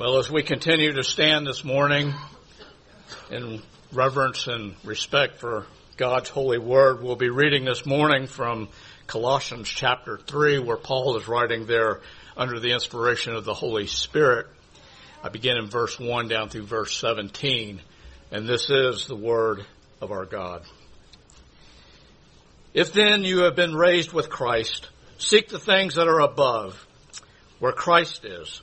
Well, as we continue to stand this morning in reverence and respect for God's holy word, we'll be reading this morning from Colossians chapter 3, where Paul is writing there under the inspiration of the Holy Spirit. I begin in verse 1 down through verse 17, and this is the word of our God. If then you have been raised with Christ, seek the things that are above, where Christ is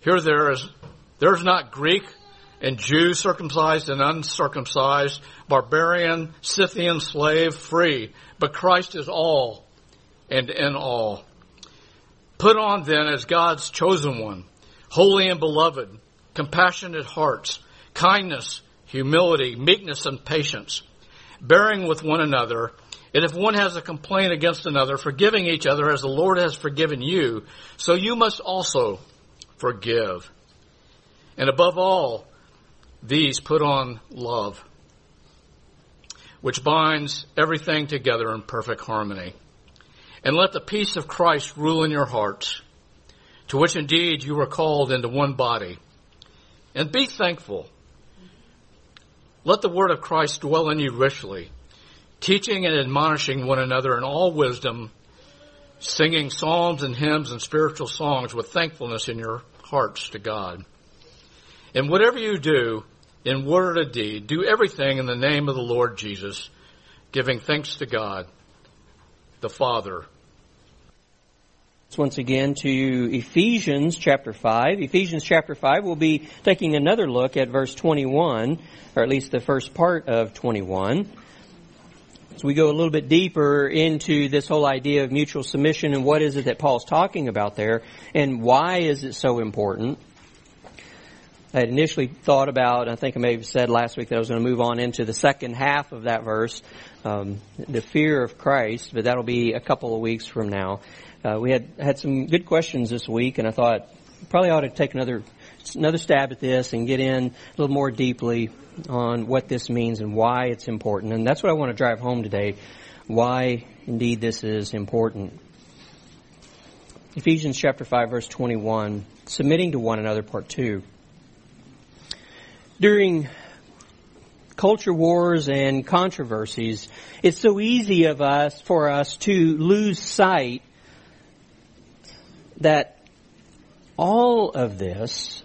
Here there is, there's not Greek and Jew, circumcised and uncircumcised, barbarian, Scythian, slave, free, but Christ is all and in all. Put on then as God's chosen one, holy and beloved, compassionate hearts, kindness, humility, meekness, and patience, bearing with one another, and if one has a complaint against another, forgiving each other as the Lord has forgiven you, so you must also forgive. And above all, these put on love, which binds everything together in perfect harmony. And let the peace of Christ rule in your hearts, to which indeed you were called into one body. And be thankful. Let the word of Christ dwell in you richly teaching and admonishing one another in all wisdom, singing psalms and hymns and spiritual songs with thankfulness in your hearts to God. And whatever you do, in word or deed, do everything in the name of the Lord Jesus, giving thanks to God, the Father. Once again to Ephesians chapter 5. Ephesians chapter 5, we'll be taking another look at verse 21, or at least the first part of 21. We go a little bit deeper into this whole idea of mutual submission and what is it that Paul's talking about there and why is it so important. I had initially thought about, I think I may have said last week that I was going to move on into the second half of that verse, um, the fear of Christ, but that'll be a couple of weeks from now. Uh, we had had some good questions this week, and I thought probably ought to take another another stab at this and get in a little more deeply on what this means and why it's important. And that's what I want to drive home today. Why indeed this is important. Ephesians chapter 5 verse 21, submitting to one another part 2. During culture wars and controversies, it's so easy of us for us to lose sight that all of this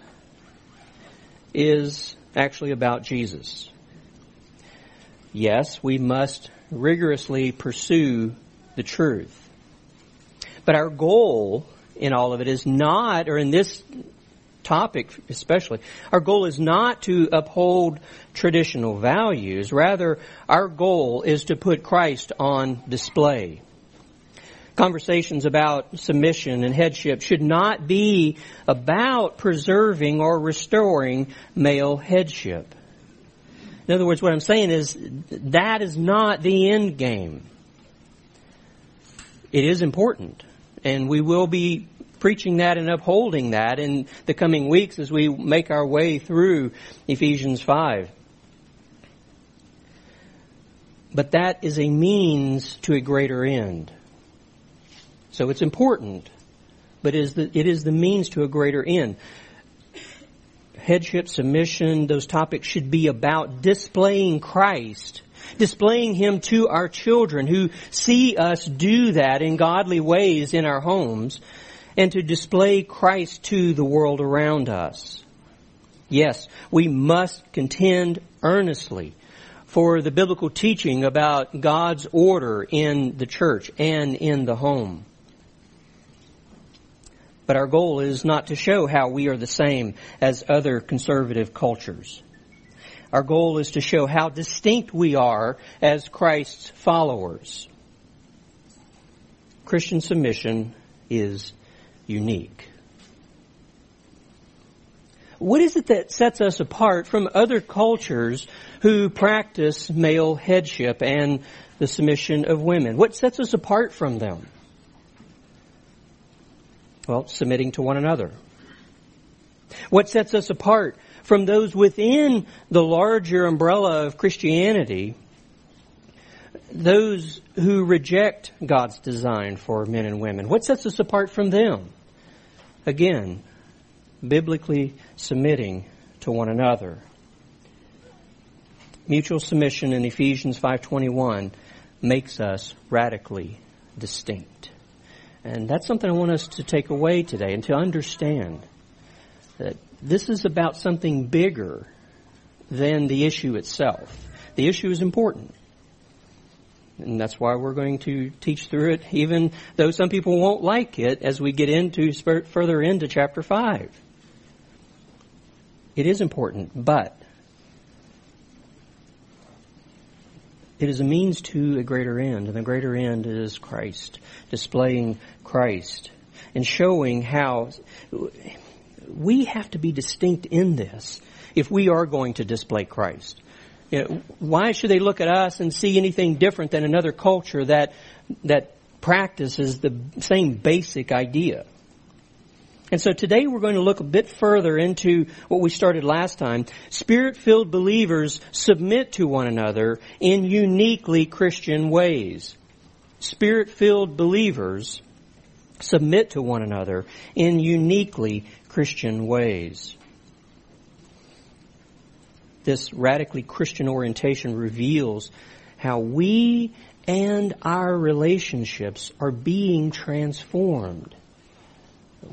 is actually about Jesus. Yes, we must rigorously pursue the truth. But our goal in all of it is not, or in this topic especially, our goal is not to uphold traditional values. Rather, our goal is to put Christ on display conversations about submission and headship should not be about preserving or restoring male headship. In other words, what I'm saying is that is not the end game. It is important, and we will be preaching that and upholding that in the coming weeks as we make our way through Ephesians 5. But that is a means to a greater end. So it's important, but it is the, it is the means to a greater end. Headship, submission, those topics should be about displaying Christ, displaying Him to our children who see us do that in godly ways in our homes, and to display Christ to the world around us. Yes, we must contend earnestly for the biblical teaching about God's order in the church and in the home. But our goal is not to show how we are the same as other conservative cultures. Our goal is to show how distinct we are as Christ's followers. Christian submission is unique. What is it that sets us apart from other cultures who practice male headship and the submission of women? What sets us apart from them? Well, submitting to one another. What sets us apart from those within the larger umbrella of Christianity, those who reject God's design for men and women? What sets us apart from them? Again, biblically submitting to one another. Mutual submission in Ephesians 5:21 makes us radically distinct. And that's something I want us to take away today and to understand that this is about something bigger than the issue itself. The issue is important. And that's why we're going to teach through it, even though some people won't like it as we get into further into chapter 5. It is important, but it is a means to a greater end, and the greater end is Christ, displaying Christ, and showing how we have to be distinct in this if we are going to display Christ. You know, why should they look at us and see anything different than another culture that that practices the same basic idea? And so today we're going to look a bit further into what we started last time. Spirit-filled believers submit to one another in uniquely Christian ways. Spirit-filled believers submit to one another in uniquely Christian ways. This radically Christian orientation reveals how we and our relationships are being transformed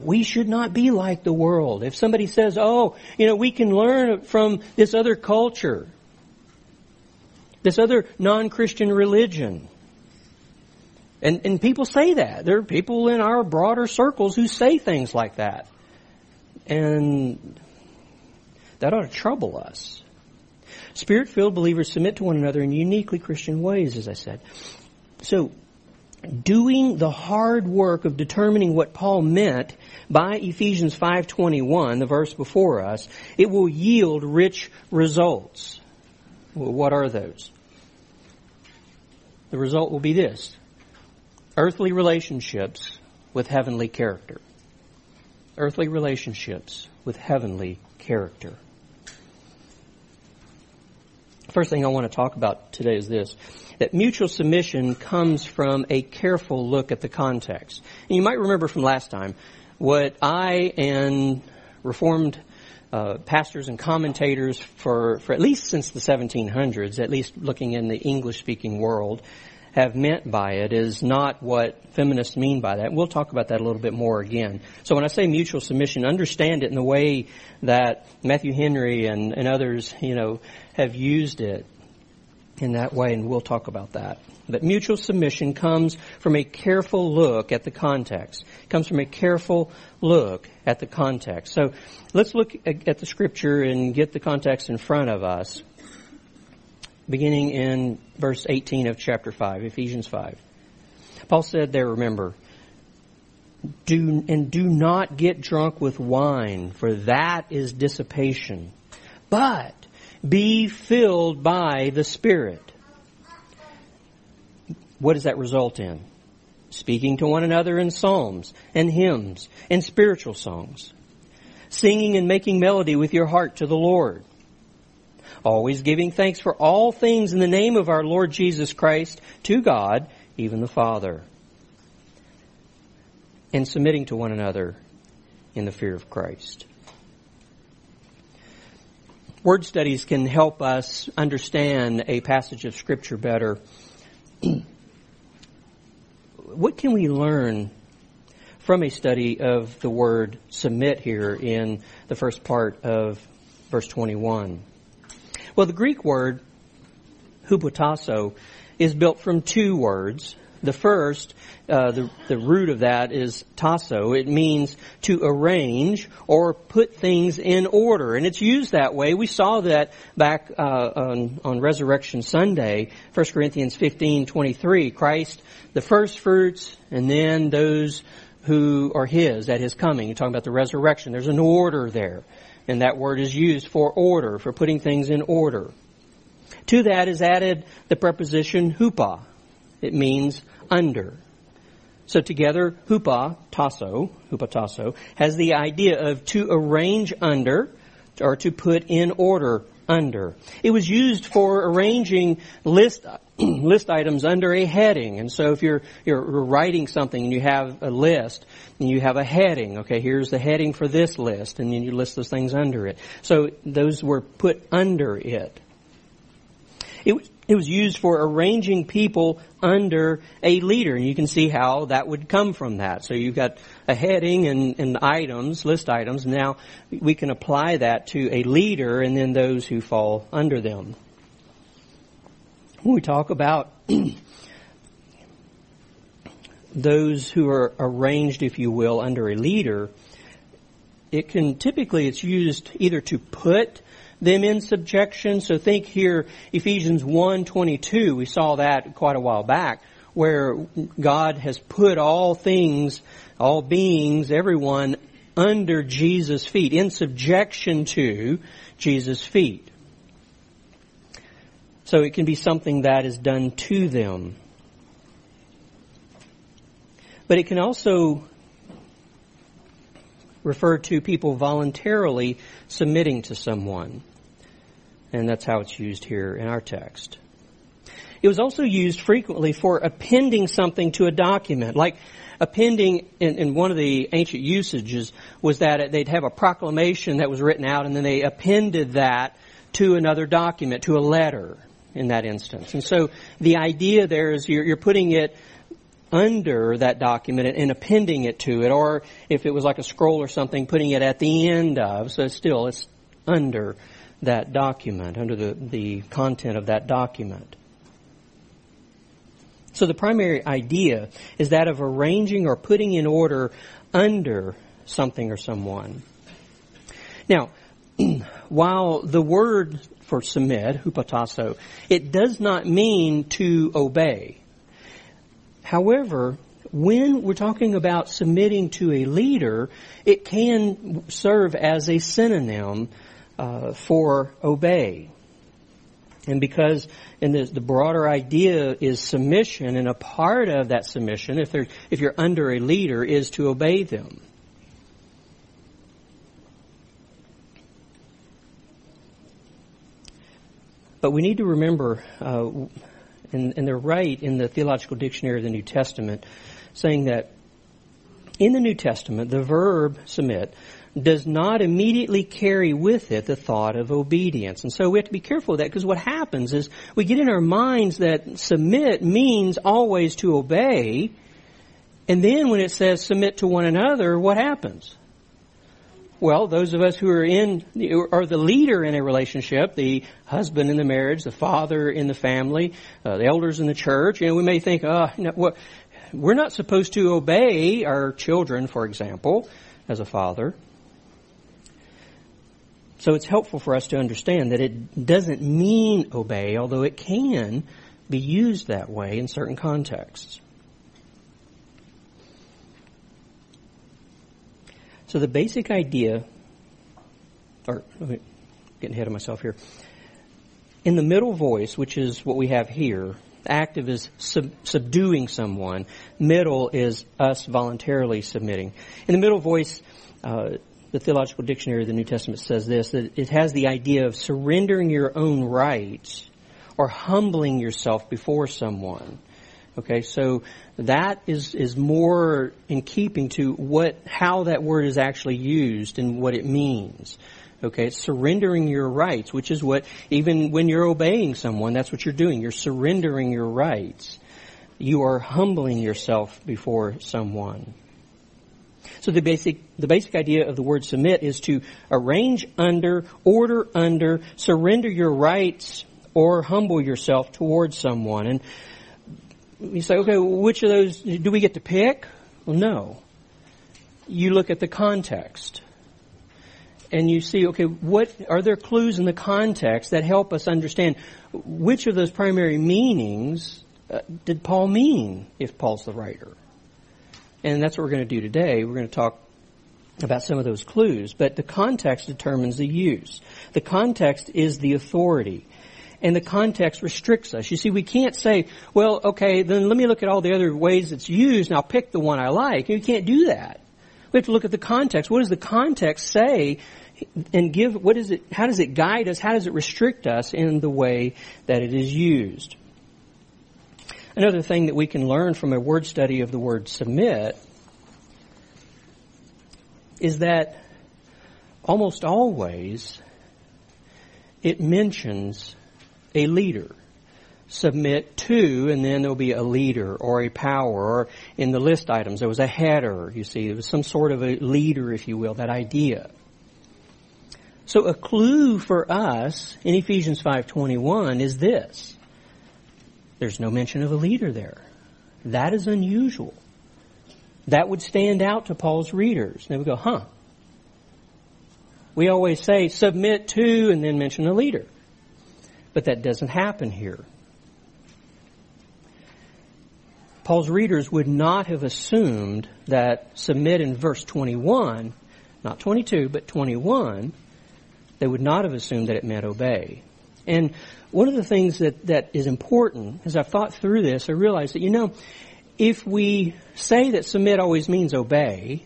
we should not be like the world. If somebody says, oh, you know, we can learn from this other culture, this other non-Christian religion. And, and people say that. There are people in our broader circles who say things like that. And that ought to trouble us. Spirit-filled believers submit to one another in uniquely Christian ways, as I said. So, doing the hard work of determining what Paul meant by Ephesians 5:21, the verse before us, it will yield rich results. Well, what are those? The result will be this. Earthly relationships with heavenly character. Earthly relationships with heavenly character. First thing I want to talk about today is this that mutual submission comes from a careful look at the context. And you might remember from last time what I and Reformed uh, pastors and commentators for, for at least since the 1700s, at least looking in the English speaking world, have meant by it is not what feminists mean by that. We'll talk about that a little bit more again. So when I say mutual submission, understand it in the way that Matthew Henry and, and others, you know, have used it in that way, and we'll talk about that. But mutual submission comes from a careful look at the context. Comes from a careful look at the context. So let's look at the scripture and get the context in front of us, beginning in verse 18 of chapter 5, Ephesians 5. Paul said there, remember, do, and do not get drunk with wine, for that is dissipation. But be filled by the Spirit. What does that result in? Speaking to one another in psalms and hymns and spiritual songs. Singing and making melody with your heart to the Lord. Always giving thanks for all things in the name of our Lord Jesus Christ to God, even the Father. And submitting to one another in the fear of Christ. Word studies can help us understand a passage of Scripture better. what can we learn from a study of the word submit here in the first part of verse 21. Well, the Greek word hupotasso is built from two words. The first, uh, the, the root of that is tasso. It means to arrange or put things in order. And it's used that way. We saw that back uh, on, on Resurrection Sunday, 1 Corinthians 15, 23. Christ, the first fruits, and then those who are His at His coming. You're talking about the resurrection. There's an order there. And that word is used for order, for putting things in order. To that is added the preposition hupa. It means under. So together, hupa, tasso, hupa tasso, has the idea of to arrange under, or to put in order under. It was used for arranging list list items under a heading. And so if you're you're writing something and you have a list and you have a heading, okay, here's the heading for this list, and then you list those things under it. So those were put under it. It it was used for arranging people under a leader, and you can see how that would come from that. So you've got a heading and, and items, list items. Now we can apply that to a leader and then those who fall under them. When we talk about those who are arranged, if you will, under a leader, it can typically it's used either to put them in subjection. So think here, Ephesians 1.22, we saw that quite a while back, where God has put all things, all beings, everyone under Jesus' feet, in subjection to Jesus' feet. So it can be something that is done to them. But it can also refer to people voluntarily submitting to someone. And that's how it's used here in our text. It was also used frequently for appending something to a document, like appending in, in, one of the ancient usages was that they'd have a proclamation that was written out and then they appended that to another document, to a letter in that instance. And so the idea there is you're, you're putting it under that document and appending it to it, or if it was like a scroll or something, putting it at the end of, so still it's under that document, under the, the content of that document. So the primary idea is that of arranging or putting in order under something or someone. Now, while the word for submit, hupotasso, it does not mean to obey. However, when we're talking about submitting to a leader, it can serve as a synonym uh, for obey. And because in the, the broader idea is submission, and a part of that submission, if, if you're under a leader, is to obey them. But we need to remember, uh, and, and they're right in the Theological Dictionary of the New Testament, saying that in the New Testament, the verb submit does not immediately carry with it the thought of obedience. And so we have to be careful of that because what happens is we get in our minds that submit means always to obey. And then when it says submit to one another, what happens? Well, those of us who are in, are the leader in a relationship, the husband in the marriage, the father in the family, uh, the elders in the church, you know, we may think, uh, you we're not supposed to obey our children, for example, as a father. So it's helpful for us to understand that it doesn't mean obey, although it can be used that way in certain contexts. So the basic idea, or getting ahead of myself here, in the middle voice, which is what we have here, active is sub- subduing someone. Middle is us voluntarily submitting. In the middle voice, uh, the Theological Dictionary of the New Testament says this, that it has the idea of surrendering your own rights or humbling yourself before someone. Okay, so that is, is more in keeping to what, how that word is actually used and what it means. Okay, it's surrendering your rights, which is what, even when you're obeying someone, that's what you're doing. You're surrendering your rights. You are humbling yourself before someone. So the basic, the basic idea of the word submit is to arrange under, order under, surrender your rights, or humble yourself towards someone. And you say, okay, which of those do we get to pick? Well, no. You look at the context. And you see, okay, what are there clues in the context that help us understand which of those primary meanings uh, did Paul mean if Paul's the writer? And that's what we're going to do today. We're going to talk about some of those clues, but the context determines the use. The context is the authority. And the context restricts us. You see, we can't say, well, okay, then let me look at all the other ways it's used and I'll pick the one I like. You can't do that. We have to look at the context. What does the context say and give, what is it, how does it guide us? How does it restrict us in the way that it is used? Another thing that we can learn from a word study of the word submit is that almost always it mentions a leader. Submit to, and then there'll be a leader or a power, or in the list items there was a header, you see, there was some sort of a leader, if you will, that idea. So a clue for us in Ephesians 5.21 is this. There's no mention of a leader there. That is unusual. That would stand out to Paul's readers. They would go, huh. We always say submit to and then mention a leader. But that doesn't happen here. Paul's readers would not have assumed that submit in verse 21, not 22, but 21, they would not have assumed that it meant obey. And one of the things that, that is important, as I've thought through this, I realized that, you know, if we say that submit always means obey,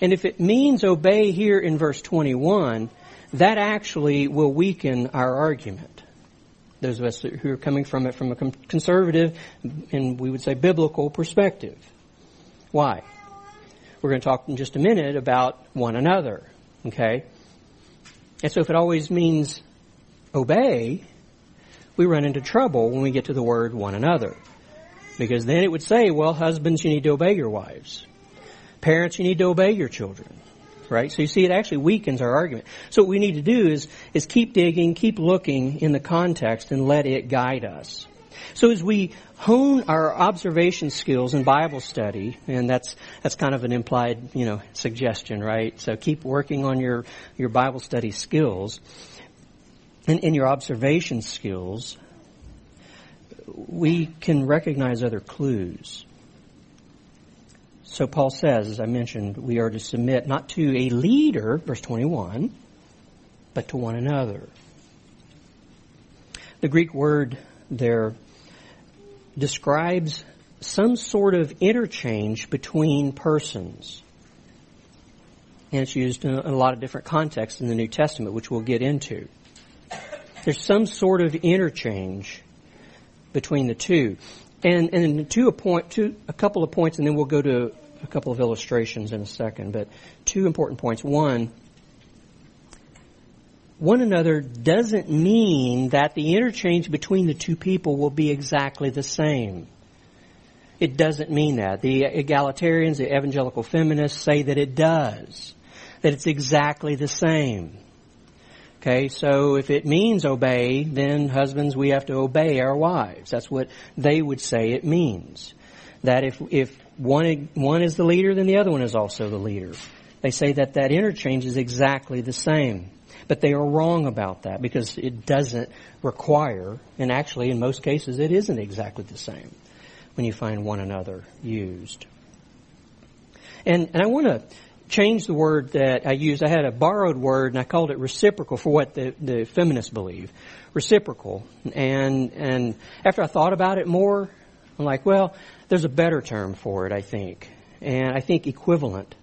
and if it means obey here in verse 21, that actually will weaken our argument. Those of us who are coming from it from a conservative and we would say biblical perspective. Why? We're going to talk in just a minute about one another. Okay? And so if it always means obey, we run into trouble when we get to the word one another. Because then it would say, well, husbands, you need to obey your wives. Parents, you need to obey your children. Right? So you see, it actually weakens our argument. So what we need to do is, is keep digging, keep looking in the context and let it guide us. So as we hone our observation skills in Bible study, and that's that's kind of an implied, you know, suggestion, right? So keep working on your your Bible study skills and in your observation skills. We can recognize other clues. So Paul says, as I mentioned, we are to submit not to a leader, verse 21, but to one another. The Greek word there describes some sort of interchange between persons. And it's used in a lot of different contexts in the New Testament, which we'll get into. There's some sort of interchange between the two. And, and to a point, to a couple of points, and then we'll go to a couple of illustrations in a second, but two important points. One, one another doesn't mean that the interchange between the two people will be exactly the same. It doesn't mean that. The egalitarians, the evangelical feminists say that it does. That it's exactly the same. Okay, so if it means obey, then husbands, we have to obey our wives. That's what they would say it means. That if, if one, one is the leader, then the other one is also the leader. They say that that interchange is exactly the same. But they are wrong about that because it doesn't require, and actually in most cases it isn't exactly the same when you find one another used. And, and I want to change the word that I used. I had a borrowed word and I called it reciprocal for what the, the feminists believe. Reciprocal. And, and after I thought about it more, I'm like, well, there's a better term for it, I think. And I think equivalent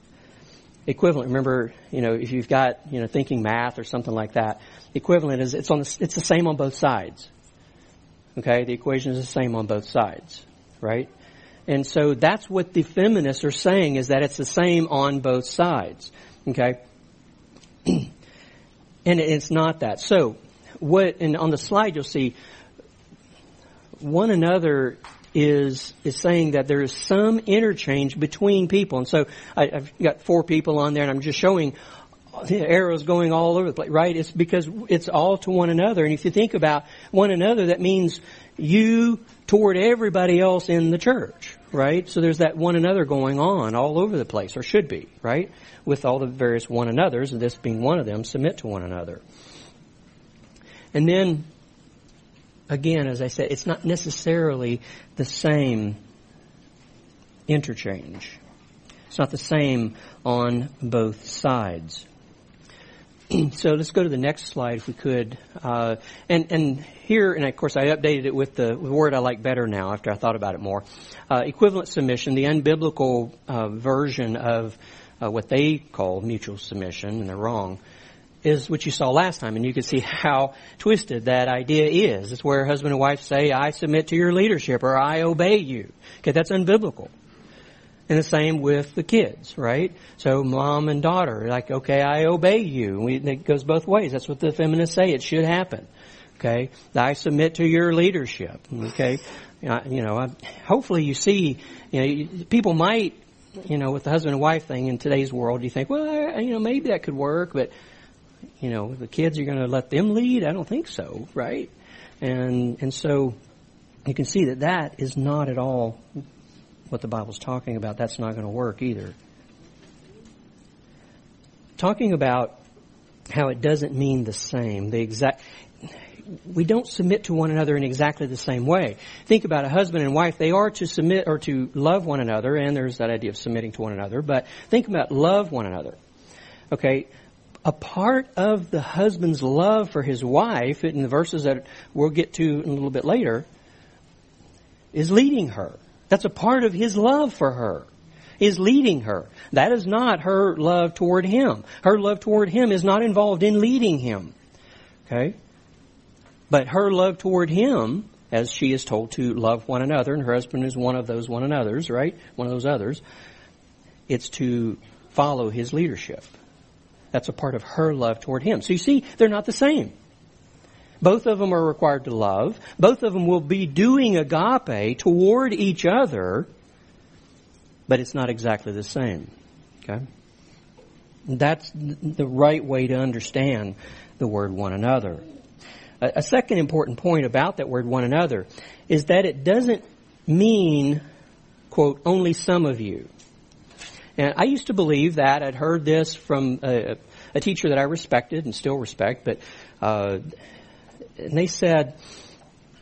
equivalent. Remember, you know, if you've got, you know, thinking math or something like that, equivalent is it's on the, it's the same on both sides. Okay, the equation is the same on both sides, right? And so that's what the feminists are saying is that it's the same on both sides. Okay? and it's not that. So, what, and on the slide you'll see, one another is is saying that there is some interchange between people. And so I, have got four people on there, and I'm just showing the arrows going all over the place, right? It's because it's all to one another. And if you think about one another, that means you toward everybody else in the church, right? So there's that one another going on all over the place, or should be, right? With all the various one another's, this being one of them, submit to one another. And then, again, as I said, it's not necessarily the same interchange. It's not the same on both sides. so let's go to the next slide if we could. Uh, and, and here, and of course I updated it with the word I like better now after I thought about it more. Uh, equivalent submission, the unbiblical uh, version of uh, what they call mutual submission, and they're wrong, is what you saw last time. And you can see how twisted that idea is. It's where husband and wife say, I submit to your leadership or I obey you. Okay, that's unbiblical. And the same with the kids, right? So mom and daughter, like, okay, I obey you. We, it goes both ways. That's what the feminists say. It should happen. Okay, I submit to your leadership. Okay, you know, hopefully you see, you know, people might, you know, with the husband and wife thing in today's world, you think, well, you know, maybe that could work, but you know, the kids are going to let them lead. I don't think so, right? And and so you can see that that is not at all what the Bible's talking about. That's not going to work either. Talking about how it doesn't mean the same. The exact, we don't submit to one another in exactly the same way. Think about a husband and wife. They are to submit or to love one another, and there's that idea of submitting to one another, but think about love one another. Okay? A part of the husband's love for his wife, in the verses that we'll get to in a little bit later, is leading her. That's a part of his love for her. Is leading her. That is not her love toward him. Her love toward him is not involved in leading him. Okay? But her love toward him, as she is told to love one another, and her husband is one of those one another's, right? One of those others. It's to follow his leadership. That's a part of her love toward him. So you see, they're not the same. Both of them are required to love. Both of them will be doing agape toward each other, but it's not exactly the same. Okay? That's the right way to understand the word one another. A second important point about that word one another is that it doesn't mean, quote, only some of you. And I used to believe that. I'd heard this from a, a teacher that I respected and still respect, but uh, and they said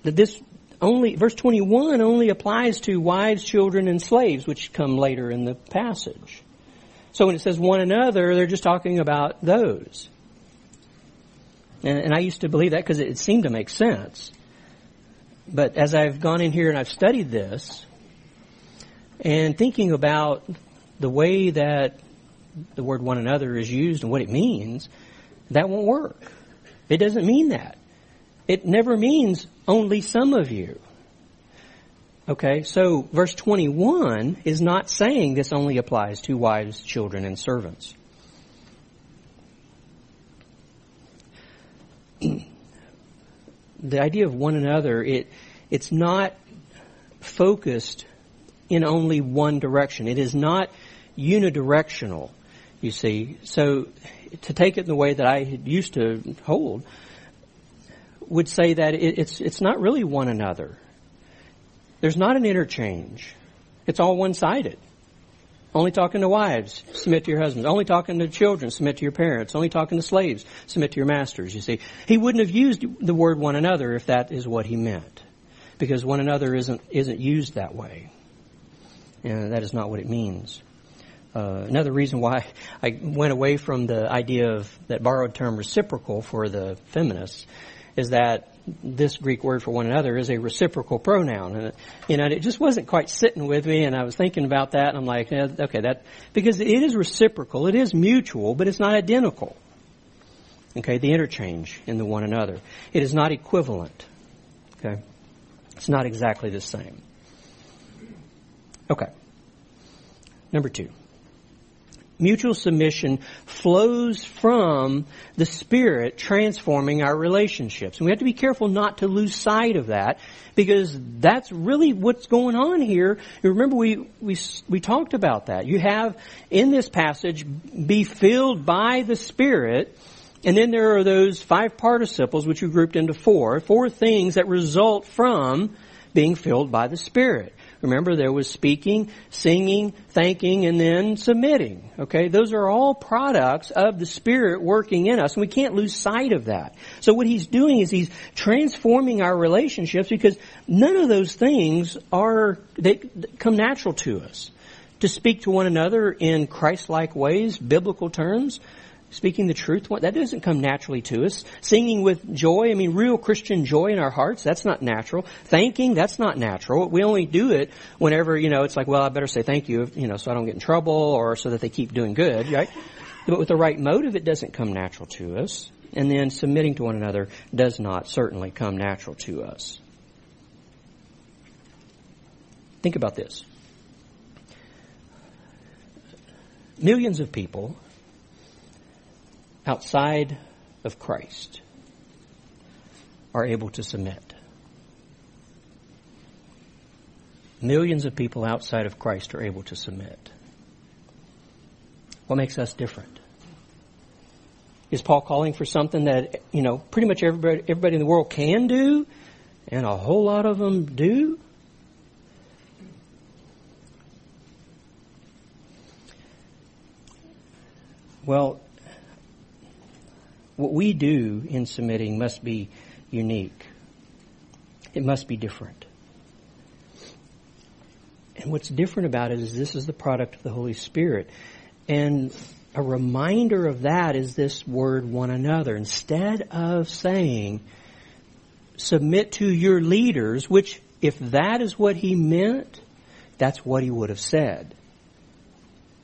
that this only, verse 21 only applies to wives, children, and slaves, which come later in the passage. So when it says one another, they're just talking about those. And, and I used to believe that because it, it seemed to make sense. But as I've gone in here and I've studied this, and thinking about the way that the word one another is used and what it means, that won't work. It doesn't mean that. It never means only some of you. Okay, so verse 21 is not saying this only applies to wives, children, and servants. the idea of one another, it, it's not focused in only one direction. It is not unidirectional, you see. So to take it in the way that I used to hold, would say that it's, it's not really one another. There's not an interchange. It's all one-sided. Only talking to wives, submit to your husbands. Only talking to children, submit to your parents. Only talking to slaves, submit to your masters, you see. He wouldn't have used the word one another if that is what he meant. Because one another isn't, isn't used that way. And that is not what it means. Uh, another reason why I went away from the idea of that borrowed term reciprocal for the feminists is that this Greek word for one another is a reciprocal pronoun. And, you know, it just wasn't quite sitting with me and I was thinking about that and I'm like, yeah, okay, that, because it is reciprocal, it is mutual, but it's not identical. Okay, the interchange in the one another. It is not equivalent. Okay. It's not exactly the same. Okay. Number two. Mutual submission flows from the Spirit transforming our relationships. And we have to be careful not to lose sight of that because that's really what's going on here. remember we, we, we talked about that. You have in this passage, be filled by the Spirit, and then there are those five participles which we grouped into four, four things that result from being filled by the Spirit. Remember, there was speaking, singing, thanking, and then submitting. Okay? Those are all products of the Spirit working in us, and we can't lose sight of that. So what He's doing is He's transforming our relationships because none of those things are, they come natural to us. To speak to one another in Christ-like ways, biblical terms, speaking the truth, that doesn't come naturally to us. Singing with joy, I mean, real Christian joy in our hearts, that's not natural. Thanking, that's not natural. We only do it whenever, you know, it's like, well, I better say thank you, you know, so I don't get in trouble or so that they keep doing good, right? But with the right motive, it doesn't come natural to us. And then submitting to one another does not certainly come natural to us. Think about this. Millions of people outside of Christ are able to submit. Millions of people outside of Christ are able to submit. What makes us different? Is Paul calling for something that, you know, pretty much everybody, everybody in the world can do and a whole lot of them do? Well, what we do in submitting must be unique. It must be different. And what's different about it is this is the product of the Holy Spirit. And a reminder of that is this word one another. Instead of saying, submit to your leaders, which if that is what he meant, that's what he would have said.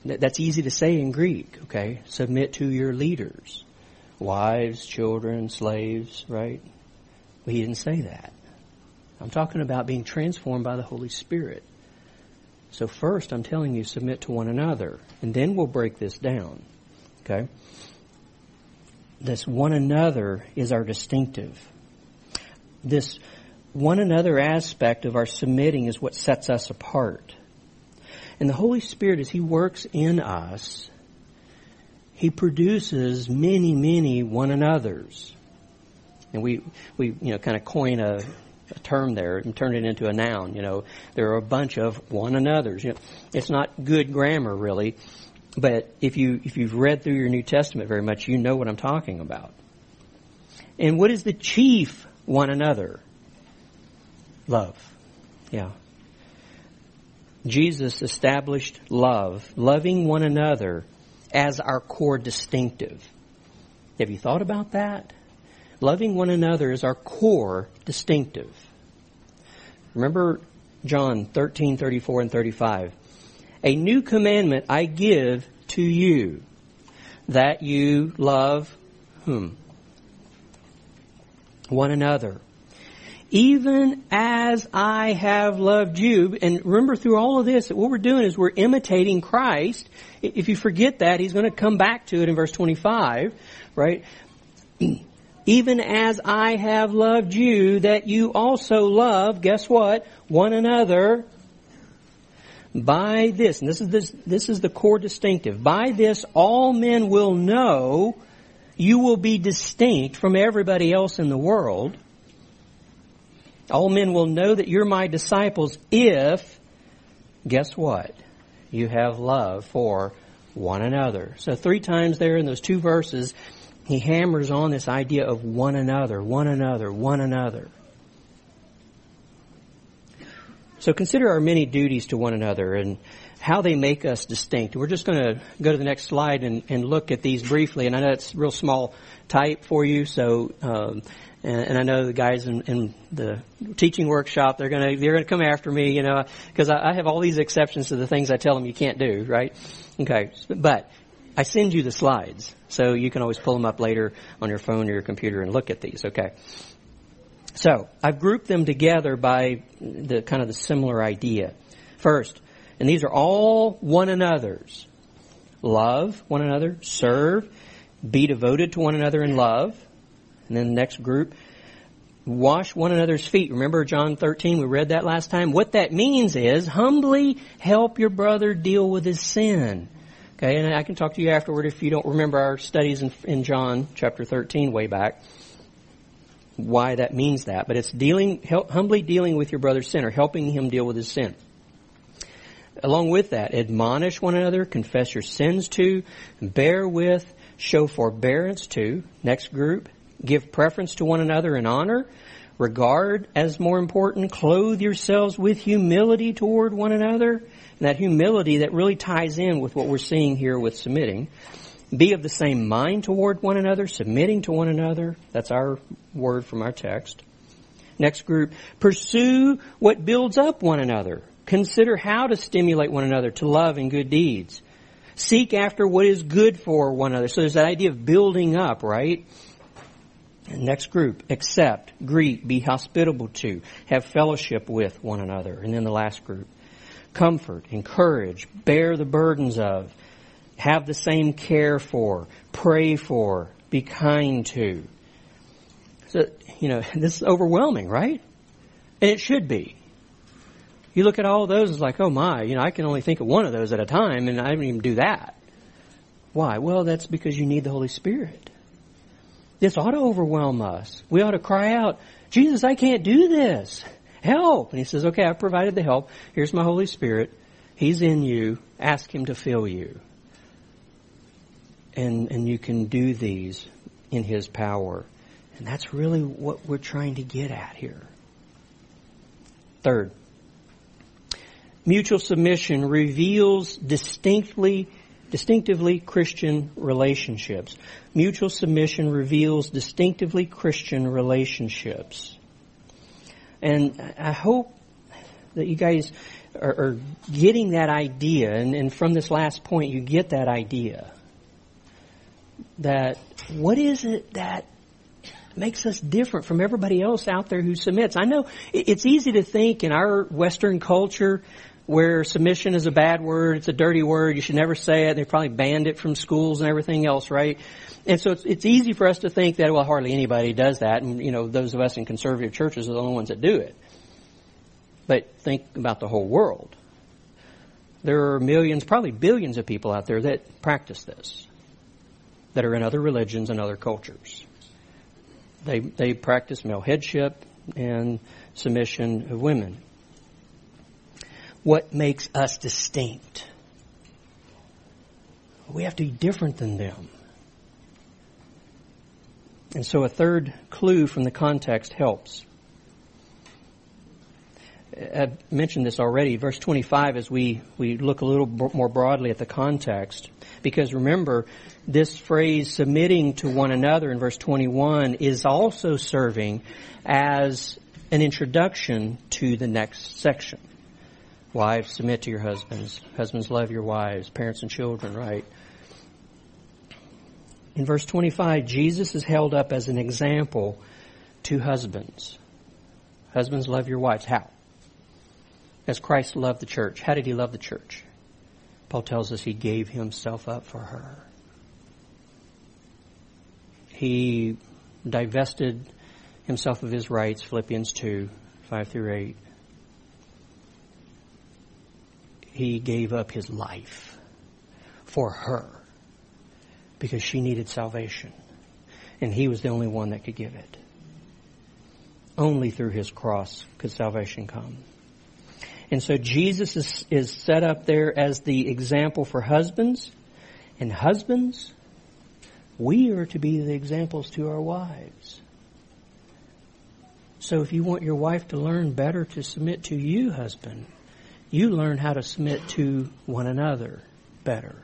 That's easy to say in Greek, okay? Submit to your leaders wives, children, slaves, right? But he didn't say that. I'm talking about being transformed by the Holy Spirit. So first, I'm telling you, submit to one another. And then we'll break this down. Okay? This one another is our distinctive. This one another aspect of our submitting is what sets us apart. And the Holy Spirit, as He works in us, he produces many, many one another's. And we, we, you know, kind of coin a, a term there and turn it into a noun. You know, there are a bunch of one another's. You know, it's not good grammar really, but if you if you've read through your New Testament very much, you know what I'm talking about. And what is the chief one another? Love. Yeah. Jesus established love, loving one another as our core distinctive. Have you thought about that? Loving one another is our core distinctive. Remember John 13, 34 and 35. A new commandment I give to you, that you love whom? One another even as I have loved you. And remember through all of this, what we're doing is we're imitating Christ. If you forget that, he's going to come back to it in verse 25, right? Even as I have loved you, that you also love, guess what? One another. By this, and this is this, this is the core distinctive. By this, all men will know you will be distinct from everybody else in the world all men will know that you're my disciples if, guess what? You have love for one another. So three times there in those two verses, he hammers on this idea of one another, one another, one another. So consider our many duties to one another and how they make us distinct. We're just going to go to the next slide and, and, look at these briefly. And I know it's real small type for you, so um, and, and I know the guys in, in the teaching workshop, they're gonna, they're gonna come after me, you know, cause I, I have all these exceptions to the things I tell them you can't do, right? Okay. But I send you the slides, so you can always pull them up later on your phone or your computer and look at these, okay? So, I've grouped them together by the kind of the similar idea. First, and these are all one another's. love one another, serve, be devoted to one another in love. And then the next group, wash one another's feet. Remember John 13, we read that last time? What that means is humbly help your brother deal with his sin. Okay, and I can talk to you afterward if you don't remember our studies in, in John chapter 13 way back why that means that, but it's dealing, help, humbly dealing with your brother's sin or helping him deal with his sin. Along with that, admonish one another, confess your sins to, bear with, show forbearance to. Next group, give preference to one another in honor, regard as more important, clothe yourselves with humility toward one another. And that humility that really ties in with what we're seeing here with submitting. Be of the same mind toward one another, submitting to one another. That's our word from our text. Next group, pursue what builds up one another. Consider how to stimulate one another to love and good deeds. Seek after what is good for one another. So there's that idea of building up, right? Next group, accept, greet, be hospitable to, have fellowship with one another. And then the last group, comfort, encourage, bear the burdens of, have the same care for, pray for, be kind to. So, you know, this is overwhelming, right? And it should be. You look at all those, it's like, oh my, you know, I can only think of one of those at a time, and I don't even do that. Why? Well, that's because you need the Holy Spirit. This ought to overwhelm us. We ought to cry out, Jesus, I can't do this. Help. And he says, okay, I've provided the help. Here's my Holy Spirit. He's in you. Ask him to fill you and, and you can do these in His power. And that's really what we're trying to get at here. Third, mutual submission reveals distinctly distinctively Christian relationships. Mutual submission reveals distinctively Christian relationships. And I hope that you guys are, are getting that idea, and, and, from this last point, you get that idea that what is it that makes us different from everybody else out there who submits? I know it's easy to think in our Western culture where submission is a bad word, it's a dirty word, you should never say it, they probably banned it from schools and everything else, right? And so it's, it's easy for us to think that, well, hardly anybody does that, and, you know, those of us in conservative churches are the only ones that do it. But think about the whole world. There are millions, probably billions of people out there that practice this that are in other religions and other cultures. They, they practice male headship and submission of women. What makes us distinct? We have to be different than them. And so a third clue from the context helps. I've mentioned this already. Verse 25, as we, we look a little more broadly at the context, because remember, this phrase submitting to one another in verse 21 is also serving as an introduction to the next section. Wives, submit to your husbands. Husbands, love your wives. Parents and children, right? In verse 25, Jesus is held up as an example to husbands. Husbands, love your wives. How? As Christ loved the church. How did he love the church? Paul tells us he gave himself up for her. He divested himself of his rights, Philippians 2, 5 through 8. He gave up his life for her because she needed salvation. And he was the only one that could give it. Only through his cross could salvation come. And so Jesus is, is set up there as the example for husbands. And husbands, we are to be the examples to our wives. So if you want your wife to learn better to submit to you, husband, you learn how to submit to one another better.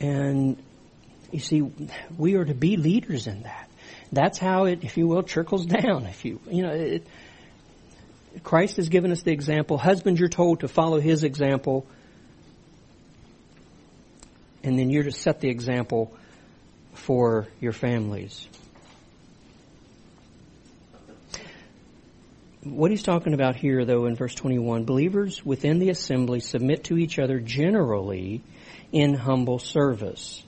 And you see, we are to be leaders in that. That's how it, if you will, trickles down. If you, you know, it, Christ has given us the example. Husbands, you're told to follow his example. And then you're to set the example for your families. What he's talking about here, though, in verse 21, believers within the assembly submit to each other generally in humble service.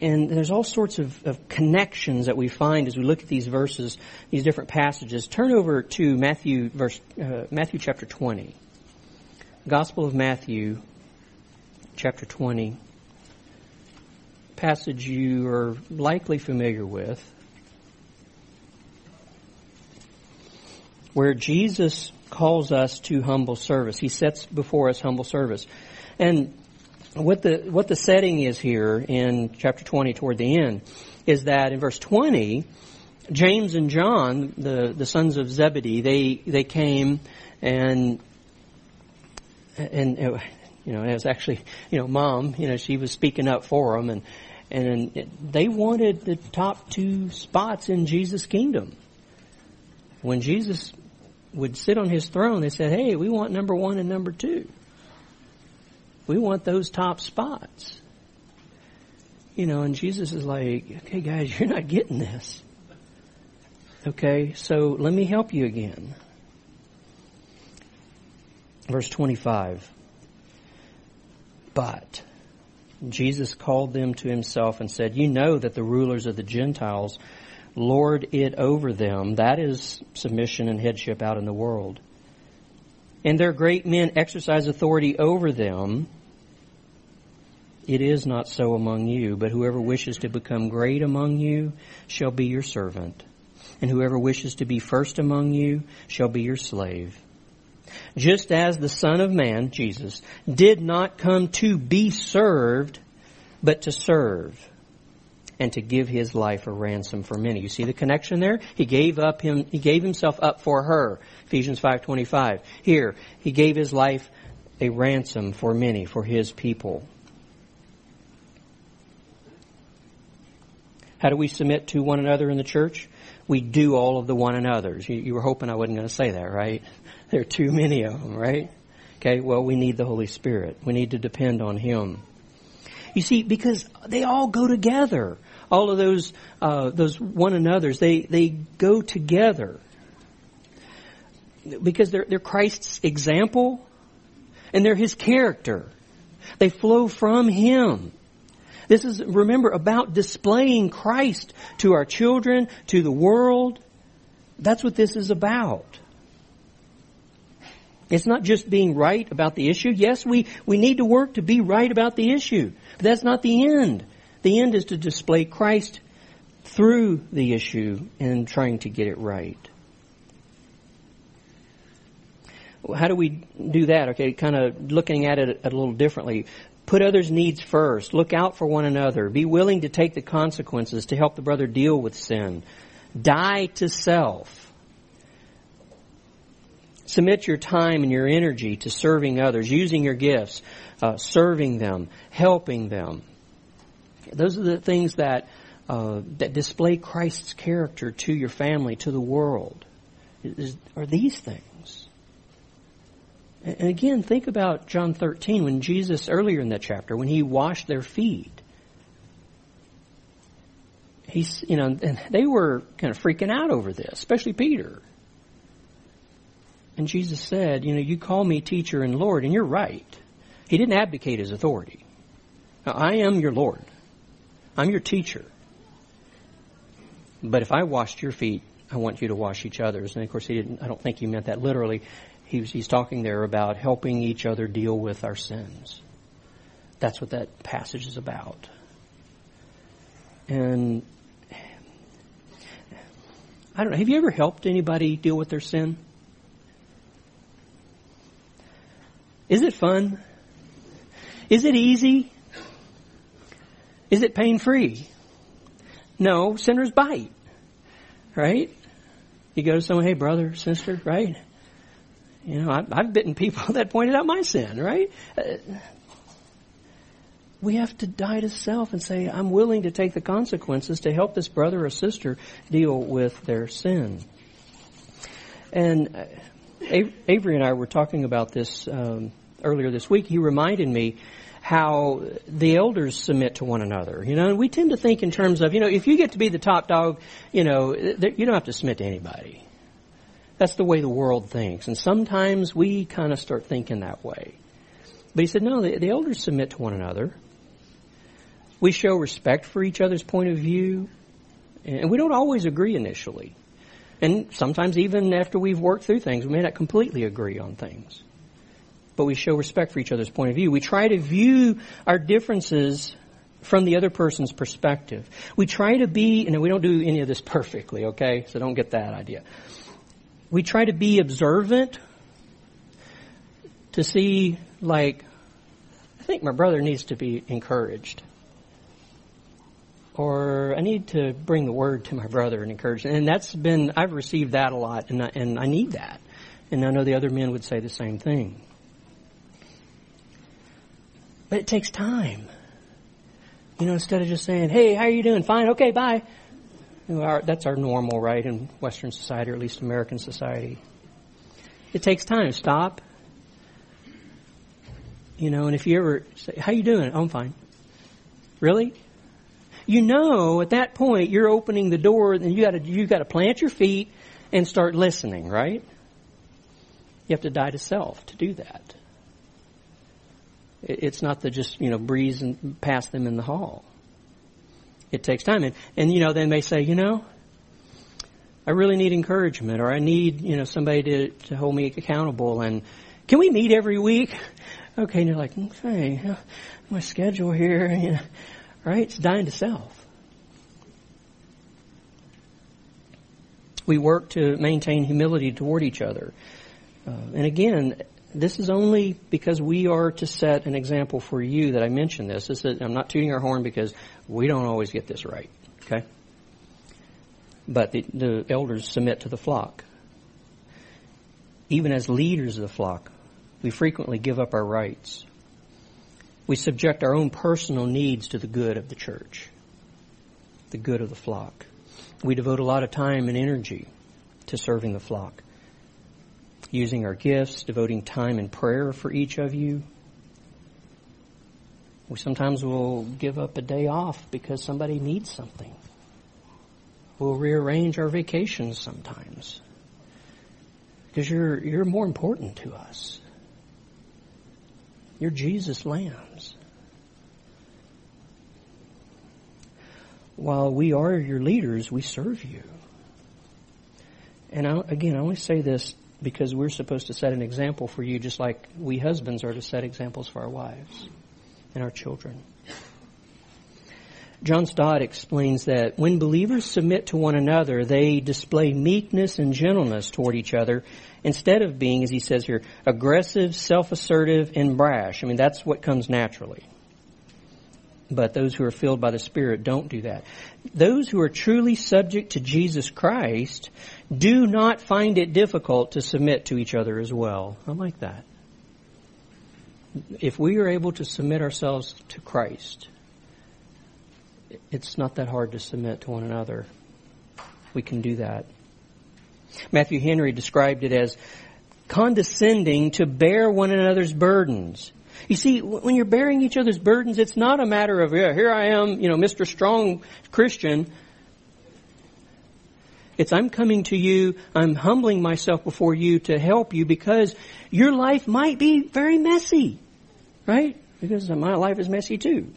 And there's all sorts of, of, connections that we find as we look at these verses, these different passages. Turn over to Matthew, verse, uh, Matthew chapter 20. Gospel of Matthew, chapter 20. Passage you are likely familiar with. Where Jesus calls us to humble service. He sets before us humble service. And what the what the setting is here in chapter 20 toward the end is that in verse 20 James and John the the sons of Zebedee they they came and and you know it was actually you know mom you know she was speaking up for them and and they wanted the top two spots in Jesus kingdom when Jesus would sit on his throne they said hey we want number 1 and number 2 we want those top spots. You know, and Jesus is like, okay, guys, you're not getting this. Okay, so let me help you again. Verse 25. But Jesus called them to himself and said, You know that the rulers of the Gentiles lord it over them. That is submission and headship out in the world. And their great men exercise authority over them. It is not so among you, but whoever wishes to become great among you shall be your servant, and whoever wishes to be first among you shall be your slave. Just as the Son of Man, Jesus, did not come to be served, but to serve, and to give his life a ransom for many. You see the connection there? He gave up him, he gave himself up for her. Ephesians 5.25. Here, he gave his life a ransom for many, for his people. How do we submit to one another in the church? We do all of the one another's. You, you were hoping I wasn't going to say that, right? There are too many of them, right? Okay, well, we need the Holy Spirit. We need to depend on Him. You see, because they all go together. All of those, uh, those one another's, they, they go together. Because they're, they're Christ's example and they're His character. They flow from Him. This is, remember, about displaying Christ to our children, to the world. That's what this is about. It's not just being right about the issue. Yes, we, we need to work to be right about the issue. But that's not the end. The end is to display Christ through the issue and trying to get it right. How do we do that? Okay, kind of looking at it a little differently. Put others' needs first. Look out for one another. Be willing to take the consequences to help the brother deal with sin. Die to self. Submit your time and your energy to serving others, using your gifts, uh, serving them, helping them. Those are the things that uh, that display Christ's character to your family, to the world. Is, are these things? And again, think about John 13 when Jesus, earlier in that chapter, when he washed their feet. He's, you know, and they were kind of freaking out over this, especially Peter. And Jesus said, you know, you call me teacher and Lord, and you're right. He didn't abdicate his authority. Now, I am your Lord. I'm your teacher. But if I washed your feet, I want you to wash each other's. And of course, he didn't, I don't think he meant that literally he's, he's talking there about helping each other deal with our sins. That's what that passage is about. And I don't know, have you ever helped anybody deal with their sin? Is it fun? Is it easy? Is it pain free? No, sinners bite. Right? You go to someone, hey brother, sister, right? You know, I've, I've bitten people that pointed out my sin, right? Uh, we have to die to self and say, I'm willing to take the consequences to help this brother or sister deal with their sin. And uh, Avery and I were talking about this um, earlier this week. He reminded me how the elders submit to one another. You know, and we tend to think in terms of, you know, if you get to be the top dog, you know, you don't have to submit to anybody. That's the way the world thinks. And sometimes we kind of start thinking that way. But he said, no, the, the elders submit to one another. We show respect for each other's point of view. And we don't always agree initially. And sometimes even after we've worked through things, we may not completely agree on things. But we show respect for each other's point of view. We try to view our differences from the other person's perspective. We try to be, and we don't do any of this perfectly, okay? So don't get that idea. We try to be observant to see, like, I think my brother needs to be encouraged. Or I need to bring the word to my brother and encourage him. And that's been, I've received that a lot, and I, and I need that. And I know the other men would say the same thing. But it takes time. You know, instead of just saying, hey, how are you doing? Fine, okay, bye. You know, our, that's our normal, right, in Western society, or at least American society. It takes time. Stop. You know, and if you ever say, how are you doing? Oh, I'm fine. Really? You know, at that point, you're opening the door, and you gotta, you gotta plant your feet and start listening, right? You have to die to self to do that. It's not the just, you know, breeze and pass them in the hall. It takes time. And, and, you know, they say, you know, I really need encouragement or I need, you know, somebody to, to hold me accountable and can we meet every week? Okay. And you're like, okay, my schedule here, you know, right? It's dying to self. We work to maintain humility toward each other. Uh, and again, this is only because we are to set an example for you that I mention this. this is, I'm not tooting our horn because we don't always get this right. Okay? But the, the elders submit to the flock. Even as leaders of the flock, we frequently give up our rights. We subject our own personal needs to the good of the church, the good of the flock. We devote a lot of time and energy to serving the flock using our gifts, devoting time in prayer for each of you. We sometimes will give up a day off because somebody needs something. We'll rearrange our vacations sometimes because you're, you're more important to us. You're Jesus' lambs. While we are your leaders, we serve you. And I, again, I only say this because we're supposed to set an example for you just like we husbands are to set examples for our wives and our children. John Stott explains that when believers submit to one another, they display meekness and gentleness toward each other instead of being, as he says here, aggressive, self-assertive, and brash. I mean, that's what comes naturally. But those who are filled by the Spirit don't do that. Those who are truly subject to Jesus Christ do not find it difficult to submit to each other as well. I like that. If we are able to submit ourselves to Christ, it's not that hard to submit to one another. We can do that. Matthew Henry described it as condescending to bear one another's burdens. You see, when you're bearing each other's burdens, it's not a matter of, yeah, here I am, you know, Mr. Strong Christian. It's I'm coming to you, I'm humbling myself before you to help you because your life might be very messy. Right? Because my life is messy too.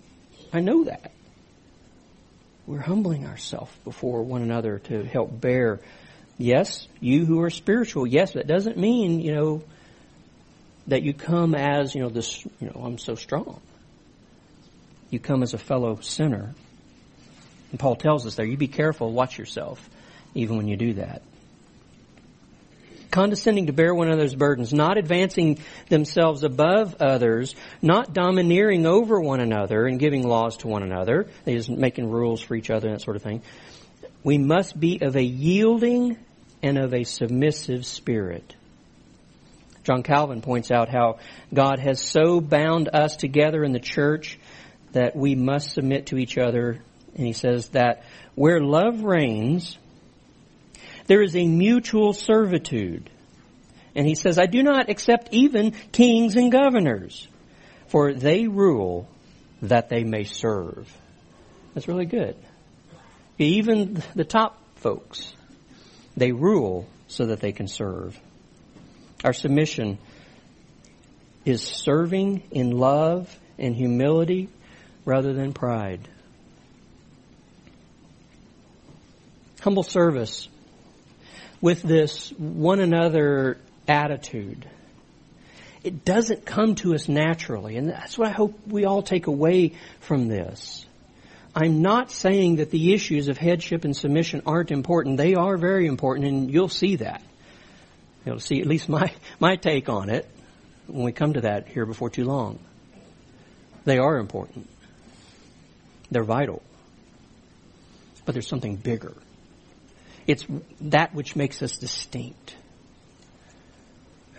I know that. We're humbling ourselves before one another to help bear. Yes, you who are spiritual. Yes, that doesn't mean, you know, that you come as, you know, this, you know, I'm so strong. You come as a fellow sinner. And Paul tells us there, you be careful, watch yourself, even when you do that. Condescending to bear one another's burdens, not advancing themselves above others, not domineering over one another and giving laws to one another, just making rules for each other and that sort of thing. We must be of a yielding and of a submissive spirit John Calvin points out how God has so bound us together in the church that we must submit to each other. And he says that where love reigns, there is a mutual servitude. And he says, I do not accept even kings and governors, for they rule that they may serve. That's really good. Even the top folks, they rule so that they can serve. Our submission is serving in love and humility rather than pride. Humble service with this one another attitude. It doesn't come to us naturally, and that's what I hope we all take away from this. I'm not saying that the issues of headship and submission aren't important. They are very important, and you'll see that. You'll see at least my, my take on it when we come to that here before too long. They are important. They're vital. But there's something bigger. It's that which makes us distinct.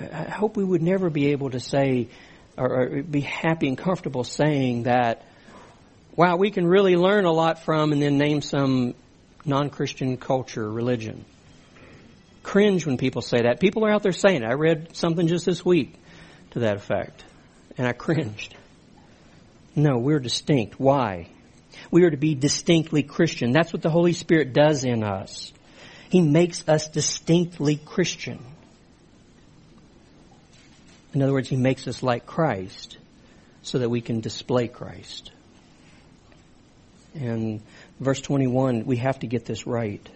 I hope we would never be able to say or, be happy and comfortable saying that, wow, we can really learn a lot from and then name some non-Christian culture, religion. Cringe when people say that. People are out there saying it. I read something just this week to that effect. And I cringed. No, we're distinct. Why? We are to be distinctly Christian. That's what the Holy Spirit does in us. He makes us distinctly Christian. In other words, He makes us like Christ so that we can display Christ. And verse 21, we have to get this right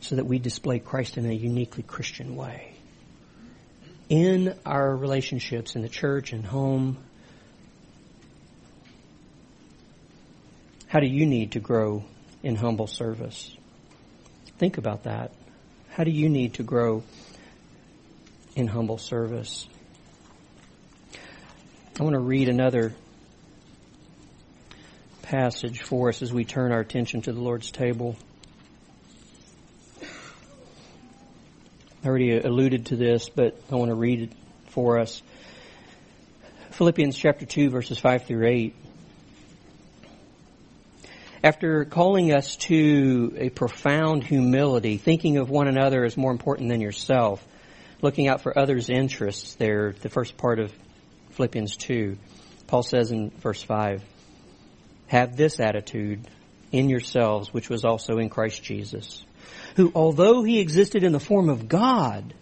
so that we display Christ in a uniquely Christian way. In our relationships in the church and home, how do you need to grow in humble service? Think about that. How do you need to grow in humble service. I want to read another passage for us as we turn our attention to the Lord's table. I already alluded to this, but I want to read it for us. Philippians chapter 2 verses 5 through 8. After calling us to a profound humility, thinking of one another as more important than yourself, looking out for others' interests there, the first part of Philippians 2. Paul says in verse 5, Have this attitude in yourselves, which was also in Christ Jesus, who, although he existed in the form of God,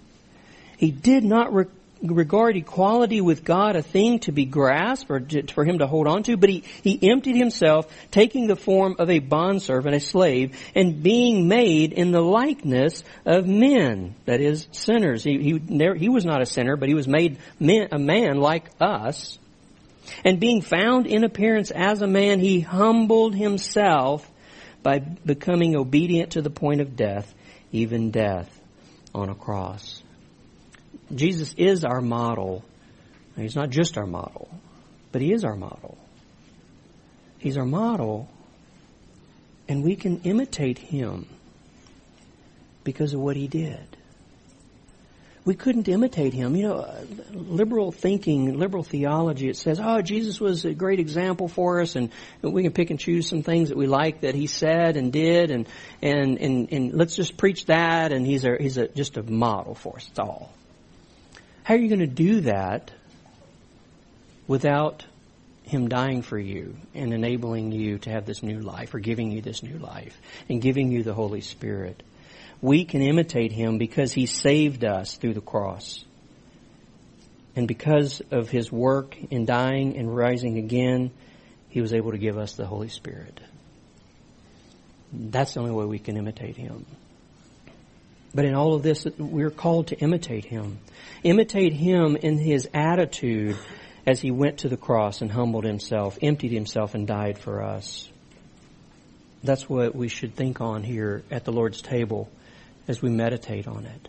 he did not re- regard equality with God a thing to be grasped or to, for him to hold on to, but he, he emptied himself, taking the form of a bondservant, a slave, and being made in the likeness of men, that is, sinners. He, he, he was not a sinner, but he was made man, a man like us. And being found in appearance as a man, he humbled himself by becoming obedient to the point of death, even death on a cross. Jesus is our model. He's not just our model, but He is our model. He's our model, and we can imitate Him because of what He did. We couldn't imitate Him. You know, liberal thinking, liberal theology, it says, oh, Jesus was a great example for us, and we can pick and choose some things that we like that He said and did, and, and, and, and let's just preach that, and He's, a, he's a, just a model for us. It's all. How are you going to do that without Him dying for you and enabling you to have this new life or giving you this new life and giving you the Holy Spirit? We can imitate Him because He saved us through the cross. And because of His work in dying and rising again, He was able to give us the Holy Spirit. That's the only way we can imitate Him. But in all of this, we're called to imitate him. Imitate him in his attitude as he went to the cross and humbled himself, emptied himself, and died for us. That's what we should think on here at the Lord's table as we meditate on it.